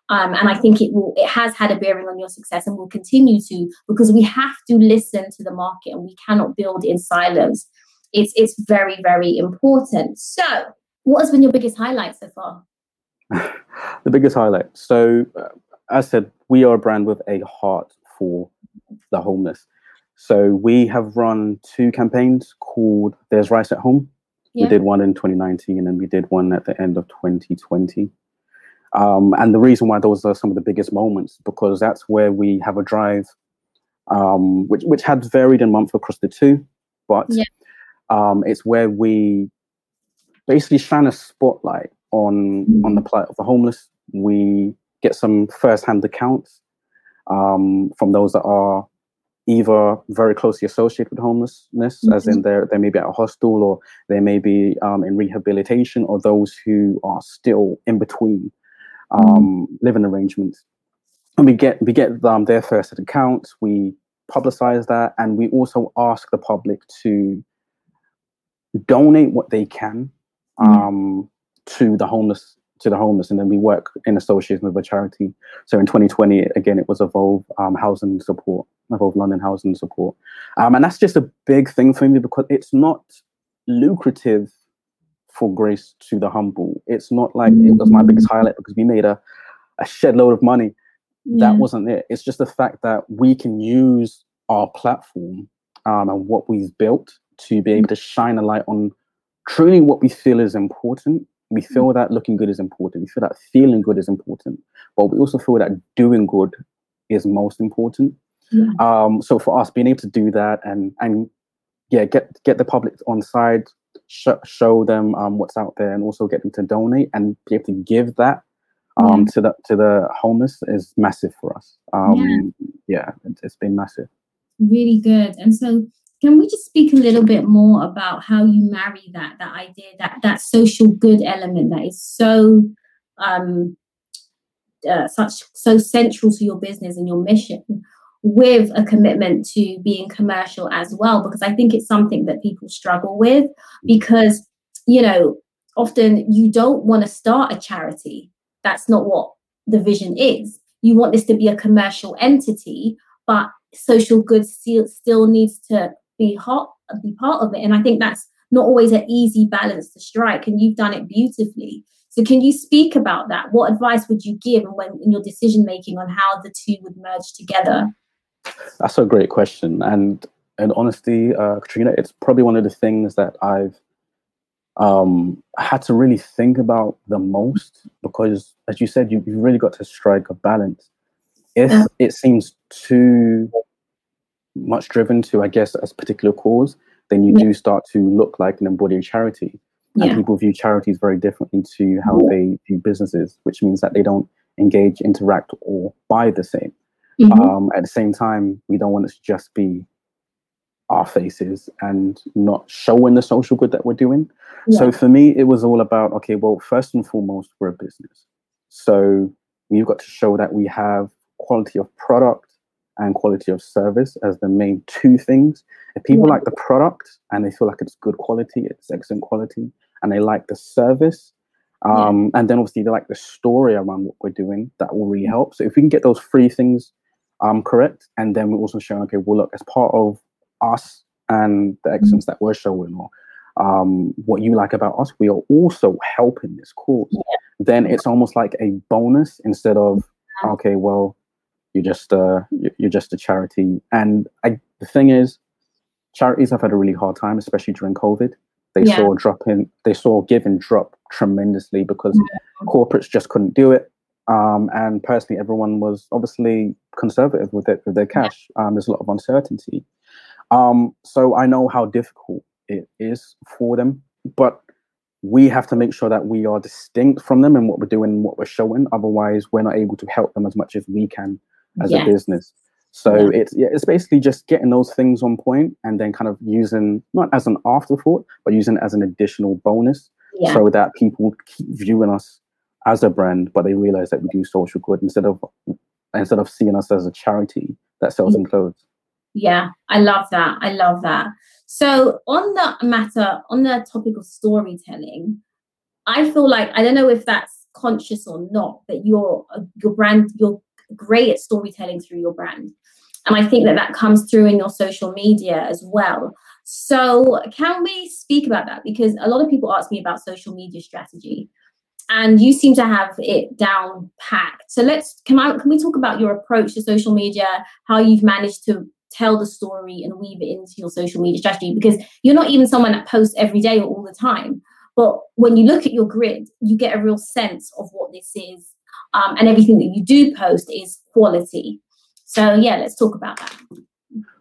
um, and I think it will it has had a bearing on your success and will continue to because we have to listen to the market and we cannot build in silos. It's it's very very important. So, what has been your biggest highlight so far? the biggest highlight. So, uh, as I said, we are a brand with a heart for the homeless. So we have run two campaigns called "There's Rice at Home." Yeah. We did one in 2019, and then we did one at the end of 2020. Um, and the reason why those are some of the biggest moments because that's where we have a drive, um, which which had varied in month across the two, but yeah. um, it's where we basically shine a spotlight on mm. on the plight of the homeless. We get some first-hand accounts um, from those that are either very closely associated with homelessness, mm-hmm. as in they they may be at a hostel or they may be um, in rehabilitation, or those who are still in between um, mm living arrangements. And we get we get um, their first accounts. We publicize that, and we also ask the public to donate what they can. mm to the homeless to the homeless, and then we work in association with a charity. So in 2020, again, it was Evolve um, Housing Support, Evolve London Housing Support, um, and that's just a big thing for me because it's not lucrative for Grace to the Humble. It's not like it was my biggest highlight because we made a a shed load of money. Yeah. That wasn't it. It's just the fact that we can use our platform um, and what we've built to be able to shine a light on truly what we feel is important we feel mm. that looking good is important. We feel that feeling good is important, but we also feel that doing good is most important. Yeah. Um, so for us, being able to do that and and yeah, get get the public on side, sh- show them um, what's out there, and also get them to donate and be able to give that um, yeah. to the to the homeless is massive for us. Um, yeah, yeah it's been massive. Really good. And so can we just speak a little bit more about how you marry that that idea that that social good element that is so um uh, such so central to your business and your mission with a commitment to being commercial as well because i think it's something that people struggle with because you know often you don't want to start a charity. That's not what the vision is. You want this to be a commercial entity but social good still, still needs to be hot be part of it. And i think that's not always an easy balance to strike and you've done it beautifully. So can you speak about that? What advice would you give when in your decision making on how the two would merge together that's a great question and and honestly uh, katrina it's probably one of the things that i've um, had to really think about the most because as you said you, you've really got to strike a balance if yeah. it seems too much driven to, I guess, a particular cause, then you yeah. do start to look like an embodied charity. And people view charities very differently to how they view businesses, which means that they don't engage, interact, or buy the same. Mm-hmm. Um, at the same time, we don't want it to just be our faces and not showing the social good that we're doing. Yeah. So for me, it was all about okay, well, first and foremost, we're a business. So we've got to show that we have quality of product and quality of service as the main two things. If people yeah. like the product and they feel like it's good quality, it's excellent quality, and they like the service, um, yeah. and then obviously they like the story around what we're doing, that will really help. So if we can get those three things um, correct, and then we're also showing, okay, well, look, as part of us and the excellence mm-hmm. that we're showing, or um, what you like about us, we are also helping this cause. Yeah. Then it's almost like a bonus instead of okay, well, you're just uh, you're just a charity. And I, the thing is, charities have had a really hard time, especially during COVID. They yeah. saw drop in, they saw giving drop tremendously because mm-hmm. corporates just couldn't do it. Um, and personally, everyone was obviously conservative with it with their cash. Um, there's a lot of uncertainty. Um, so I know how difficult it is for them, but we have to make sure that we are distinct from them in what we're doing and what we're showing. Otherwise, we're not able to help them as much as we can as yes. a business. So yeah. it's yeah, it's basically just getting those things on point and then kind of using not as an afterthought, but using it as an additional bonus, yeah. so that people keep viewing us as a brand, but they realize that we do social good instead of instead of seeing us as a charity that sells them clothes. Yeah, I love that. I love that. So, on the matter, on the topic of storytelling, I feel like I don't know if that's conscious or not, but your your brand, you're great at storytelling through your brand, and I think that that comes through in your social media as well. So, can we speak about that? Because a lot of people ask me about social media strategy, and you seem to have it down packed. So let's can I can we talk about your approach to social media, how you've managed to tell the story and weave it into your social media strategy because you're not even someone that posts every day or all the time. But when you look at your grid, you get a real sense of what this is. Um, and everything that you do post is quality. So, yeah, let's talk about that.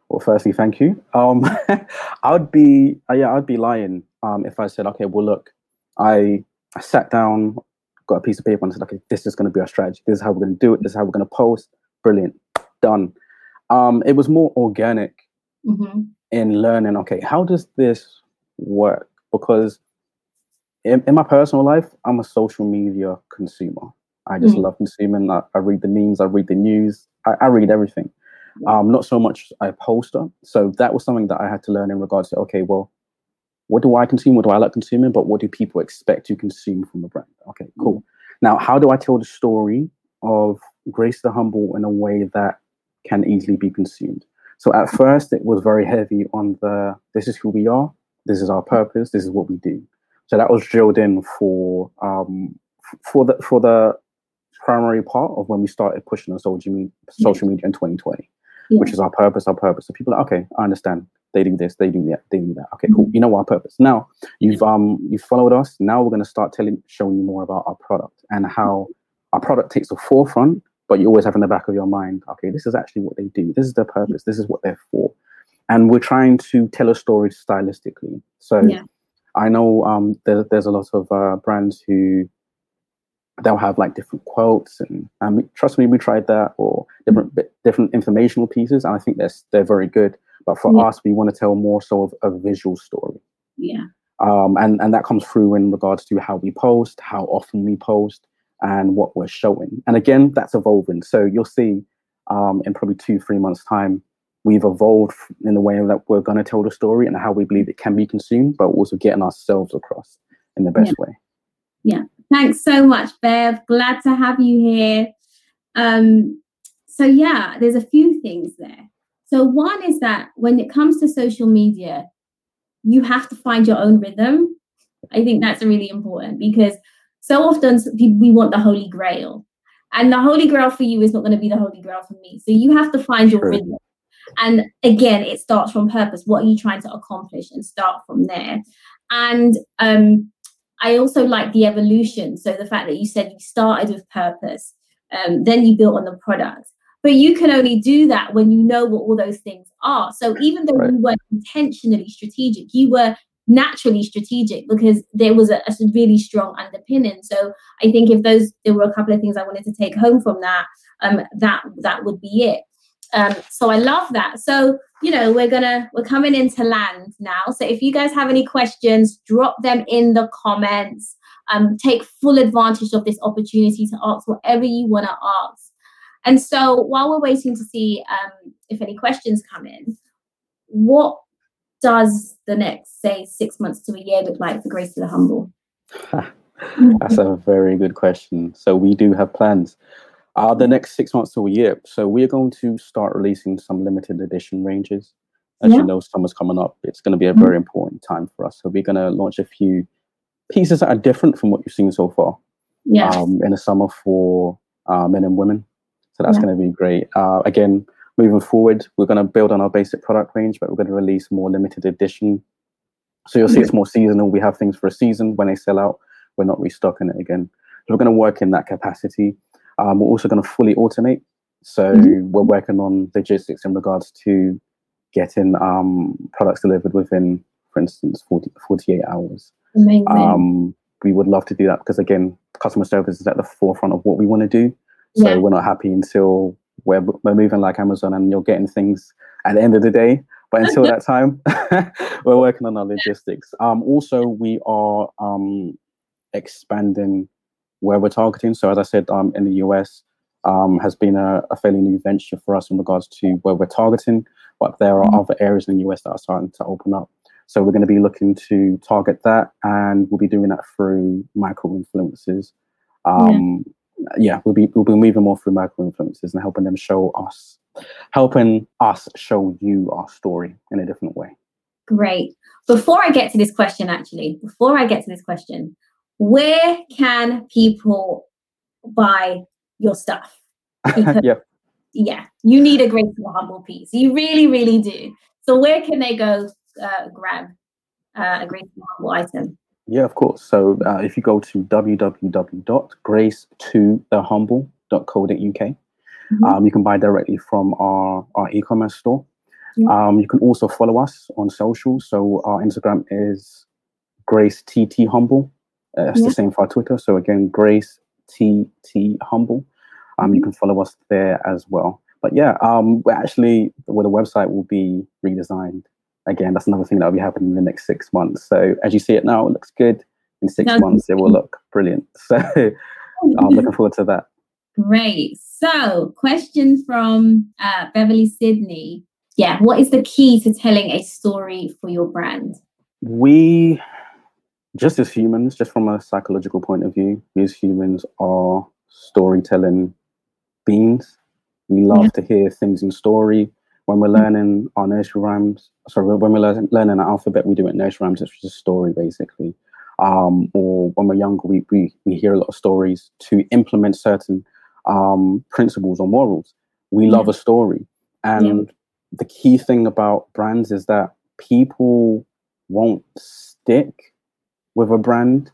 Well, firstly, thank you. Um, I would be, uh, yeah, I'd be lying um, if I said, okay, well, look, I, I sat down, got a piece of paper, and said, okay, this is going to be our strategy. This is how we're going to do it. This is how we're going to post. Brilliant, done um, it was more organic mm-hmm. in learning. Okay, how does this work? Because in, in, my personal life, I'm a social media consumer. I just mm-hmm. love consuming. I, I, read the memes, I read the news, I, I read everything. Um, not so much a poster. So that was something that I had to learn in regards to okay, well, what do I consume? What do I like consuming? But what do people expect to consume from a brand? Okay, cool. Mm-hmm. Now, how do I tell the story of Grace the Humble in a way that can easily be consumed. So at first, it was very heavy on the this is who we are, this is our purpose, this is what we do. So that was drilled in for um, for the for the primary part of when we started pushing on social media, social media in 2020, yeah. which is our purpose, our purpose. So people are like, okay, I understand. They do this, they do that, they do that. Okay, cool. You know our purpose. Now you've um you've followed us. Now we're going to start telling, showing you more about our product and how our product takes the forefront but you always have in the back of your mind, okay, this is actually what they do. This is their purpose. This is what they're for. And we're trying to tell a story stylistically. So yeah. I know um, there, there's a lot of uh, brands who they'll have like different quotes and um, trust me, we tried that or different mm-hmm. different informational pieces. And I think they're, they're very good. But for yeah. us, we want to tell more so of a visual story. Yeah. Um, and, and that comes through in regards to how we post, how often we post, and what we're showing. And again, that's evolving. So you'll see um, in probably two, three months' time, we've evolved in the way that we're going to tell the story and how we believe it can be consumed, but also getting ourselves across in the best yeah. way. Yeah. Thanks so much, Bev. Glad to have you here. Um, so, yeah, there's a few things there. So, one is that when it comes to social media, you have to find your own rhythm. I think that's really important because so often we want the holy grail. And the holy grail for you is not going to be the holy grail for me. So you have to find your rhythm. And again it starts from purpose. What are you trying to accomplish and start from there? And um, i also like the evolution. So the fact that you said you started with purpose um, then you built on the product but you can only do that when you know what all those things are. So even though right. you weren't intentionally strategic, you were naturally strategic because there was a, a, really strong underpinning. So I think if those there were a couple of things I wanted to take home from that, um, that that would be it. Um, so I love that. So you know we're gonna we're coming into land now. So if you guys have any questions, drop them in the comments. Um, take full advantage of this opportunity to ask whatever you want to ask. And so while we're waiting to see um, if any questions come in, what does the next, say, six months to a year look like for Grace to the Humble? That's a very good question. So we do have plans. Uh, the next six months to a year. So we're going to start releasing some limited edition ranges. As yeah. you know, summer's coming up. It's going to be a mm-hmm. very important time for us. So we're going to launch a few pieces that are different from what you've seen so far. Yeah. Um, in the summer for uh, men and women. So that's yeah. going to be great. Uh, again, moving forward, we're going to build on our basic product range, but we're going to release more limited edition. So you'll see it's more seasonal. We have things for a season. When they sell out, we're not restocking it again. So we're going to work in that capacity. Um, we're also going to fully automate. So mm-hmm. we're working on logistics in regards to getting um, products delivered within, for instance, 40, 48 hours. Amazing. Um, we would love to do that because, again, customer service is at the forefront of what we want to do. So yeah. we're not happy until we're, we're moving like Amazon and you're getting things at the end of the day. But until that time, we're working on our logistics. Um, also, we are um, expanding where we're targeting. So, as I said, um, in the US, um, has been a, a, fairly new venture for us in regards to where we're targeting. But there are mm-hmm. other areas in the US that are starting to open up. So, we're going to be looking to target that, and we'll be doing that through micro influencers. Um, yeah yeah, we'll be we'll be moving more through micro influences and helping them show us, helping us show you our story in a different way. Great. Before I get to this question, actually, before I get to this question, where can people buy your stuff? Because, yeah. Yeah, you need a great humble piece. You really, really do. So where can they go uh, grab uh, a great humble item? Yeah, of course. So uh, if you go to www.gracetothehumble.co.uk, mm-hmm. um, you can buy directly from our, our e-commerce store. Yeah. Um, you can also follow us on social. So our Instagram is Grace TT Humble. Uh, it's yeah. the same for our Twitter. So again, Grace TT Humble. Um, mm-hmm. You can follow us there as well. But yeah, um, we're actually, well, the website will be redesigned again, that's another thing that will be happening in the next six months. So as you see it now, it looks good. In six months, it will look brilliant. So I'm looking forward to that. Great. So, question from uh, Beverly Sydney. Yeah, what is the key to telling a story for your brand? We, just as humans, just from a psychological point of view, we as humans are storytelling beings. We love yeah. to hear things in story when we're learning our nursery rhymes, sorry, when we're learning, learning our alphabet, we do it nursery rhymes, it's just a story basically. Um, or when we're younger, we, we, we hear a lot of stories to implement certain um, principles or morals. We yeah. love a story. And yeah. the key thing about brands is that people won't stick with a brand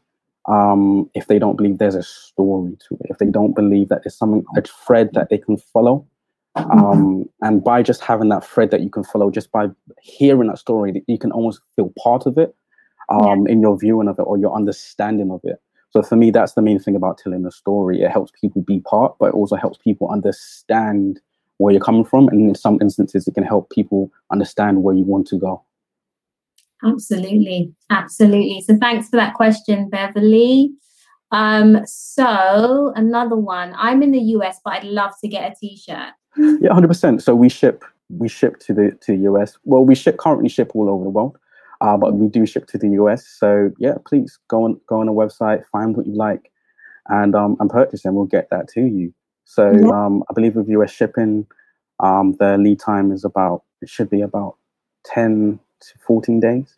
um, if they don't believe there's a story to it, if they don't believe that there's something, a thread that they can follow. Um, and by just having that thread that you can follow, just by hearing that story, you can almost feel part of it um, yeah. in your viewing of it or your understanding of it. So for me, that's the main thing about telling a story. It helps people be part, but it also helps people understand where you're coming from. And in some instances, it can help people understand where you want to go. Absolutely. Absolutely. So thanks for that question, Beverly. Um, so another one. I'm in the US, but I'd love to get a t-shirt. Yeah, hundred percent. So we ship we ship to the to the US. Well, we ship currently ship all over the world, uh, but we do ship to the US. So yeah, please go on go on a website, find what you like, and um and purchase, and we'll get that to you. So yeah. um, I believe with US shipping, um, the lead time is about it should be about ten to fourteen days.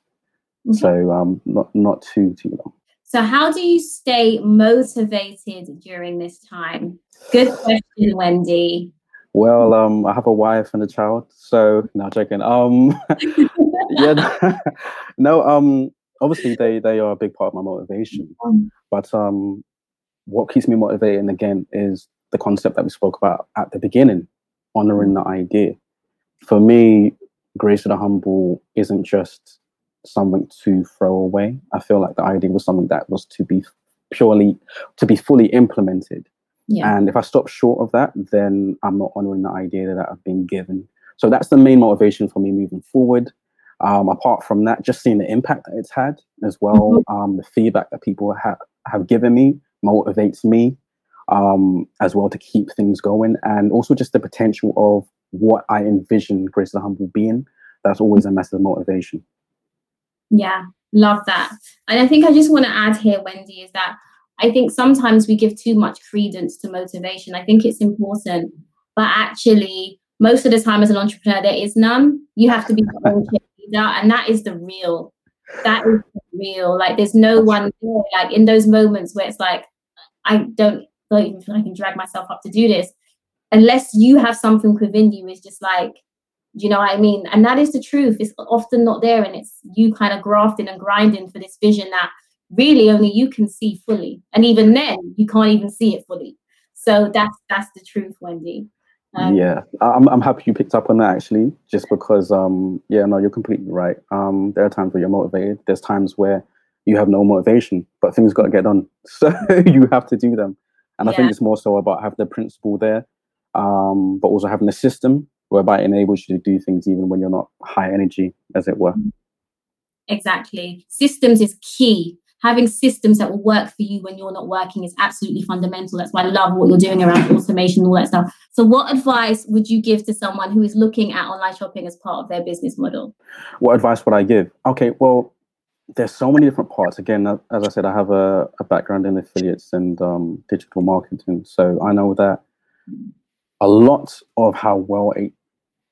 Okay. So um, not not too too long. So how do you stay motivated during this time? Good question, Wendy. Well, um, I have a wife and a child, so not joking. Um, yeah, no. Um, obviously they they are a big part of my motivation, um, but um, what keeps me motivated again is the concept that we spoke about at the beginning. honoring the idea. For me, Grace of the Humble isn't just something to throw away. I feel like the idea was something that was to be purely to be fully implemented. Yeah. And if I stop short of that, then I'm not honoring the idea that I've been given. So that's the main motivation for me moving forward. Um, apart from that, just seeing the impact that it's had as well, mm-hmm. um, the feedback that people have have given me motivates me um, as well to keep things going, and also just the potential of what I envision Grace the Humble being. That's always a massive motivation. Yeah, love that. And I think I just want to add here, Wendy, is that I think sometimes we give too much credence to motivation. I think it's important, but actually, most of the time as an entrepreneur, there is none. You have to be your own and that is the real. That is the real. Like, there's no one. Like in those moments where it's like, I don't, don't even feel I can drag myself up to do this, unless you have something within you. Is just like you know what I mean? And that is the truth. It's often not there, and it's you kind of grafting and grinding for this vision that really only you can see fully. And even then, you can't even see it fully. So that's that's the truth, Wendy. Um, yeah, I'm I'm happy you picked up on that actually, just because um yeah no you're completely right. Um there are times where you're motivated. There's times where you have no motivation, but things got to get done, so you have to do them. And yeah. I think it's more so about having the principle there, um, but also having a system whereby it enables you to do things even when you're not high energy, as it were. Exactly. Systems is key. Having systems that will work for you when you're not working is absolutely fundamental. That's why I love what you're doing around automation and all that stuff. So, what advice would you give to someone who is looking at online shopping as part of their business model? What advice would I give? Okay, well, there's so many different parts. Again, as I said, I have a, a background in affiliates and um, digital marketing. So, I know that a lot of how well a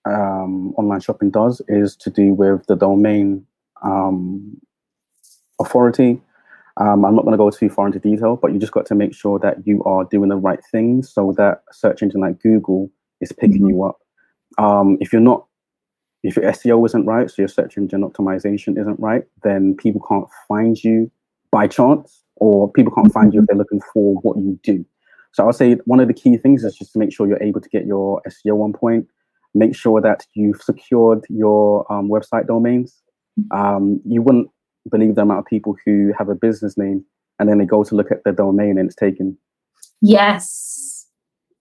um, online shopping does is to do with the domain um, authority. Um, I'm not going to go too far into detail, but you just got to make sure that you are doing the right things so that a search engine like Google is picking mm-hmm. you up. Um, if you're not, if your SEO isn't right, so your search engine optimization isn't right, then people can't find you by chance, or people can't find you if mm-hmm. they're looking for what you do. So I'll say one of the key things is just to make sure you're able to get your SEO on point, make sure that you've secured your um, website domains. Um, you wouldn't believe the amount of people who have a business name and then they go to look at their domain and it's taken. Yes.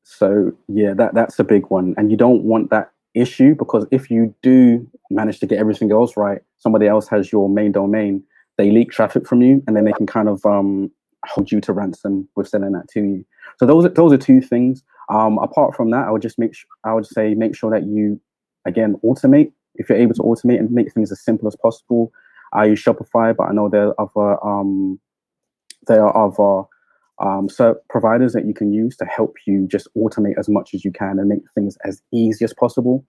So yeah, that that's a big one, and you don't want that issue because if you do manage to get everything else right, somebody else has your main domain, they leak traffic from you, and then they can kind of um, hold you to ransom with selling that to you. So those are, those are two things. Um, apart from that, I would just make sure, I would say make sure that you again automate if you're able to automate and make things as simple as possible. I use Shopify, but I know there are other um, there are other um, so providers that you can use to help you just automate as much as you can and make things as easy as possible.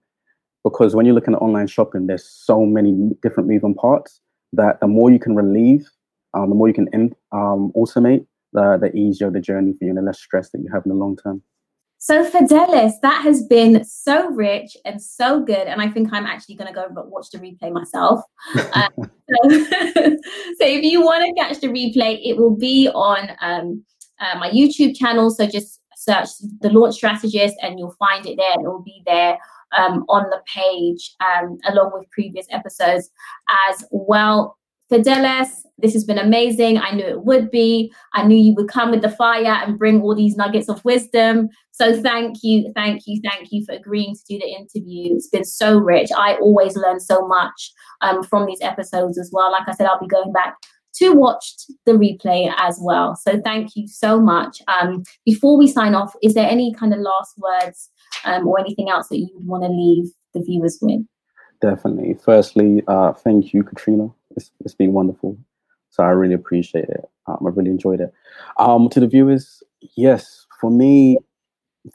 Because when you're looking at online shopping, there's so many different moving parts that the more you can relieve, um, the more you can um, automate, the, the easier the journey for you and the less stress that you have in the long term. So, Fidelis, that has been so rich and so good. And I think I'm actually going to go and watch the replay myself. Uh, so, so, if you want to catch the replay, it will be on um, uh, my YouTube channel. So, just search the launch strategist and you'll find it there. It will be there um, on the page um, along with previous episodes as well. Fidelis, this has been amazing. I knew it would be. I knew you would come with the fire and bring all these nuggets of wisdom. So thank you, thank you, thank you for agreeing to do the interview. It's been so rich. I always learn so much um, from these episodes as well. Like I said, I'll be going back to watch the replay as well. So thank you so much. Um, before we sign off, is there any kind of last words um, or anything else that you would want to leave the viewers with? Definitely. Firstly, uh, thank you, Katrina. It's, it's been wonderful. So I really appreciate it. Um, I really enjoyed it. Um, to the viewers, yes, for me,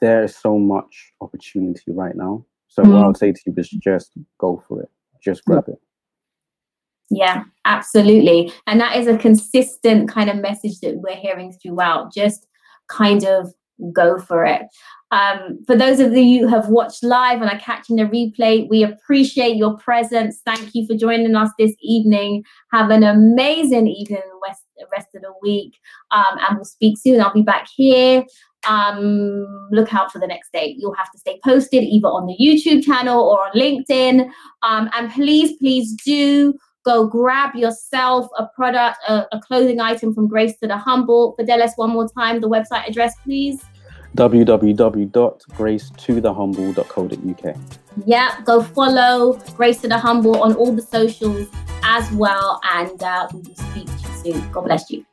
there is so much opportunity right now. So mm-hmm. what I would say to you is just go for it. Just grab it. Yeah, absolutely. And that is a consistent kind of message that we're hearing throughout. Just kind of go for it. Um, for those of you who have watched live and are catching the replay, we appreciate your presence. Thank you for joining us this evening. Have an amazing evening the rest, rest of the week. Um, and we'll speak soon. I'll be back here um, look out for the next date. You'll have to stay posted either on the YouTube channel or on LinkedIn. Um, and please, please do go grab yourself a product, a, a clothing item from Grace to the Humble. Fidelis, one more time, the website address, please www.gracetothehumble.co.uk. Yeah, go follow Grace to the Humble on all the socials as well. And uh, we will speak to you soon. God bless you.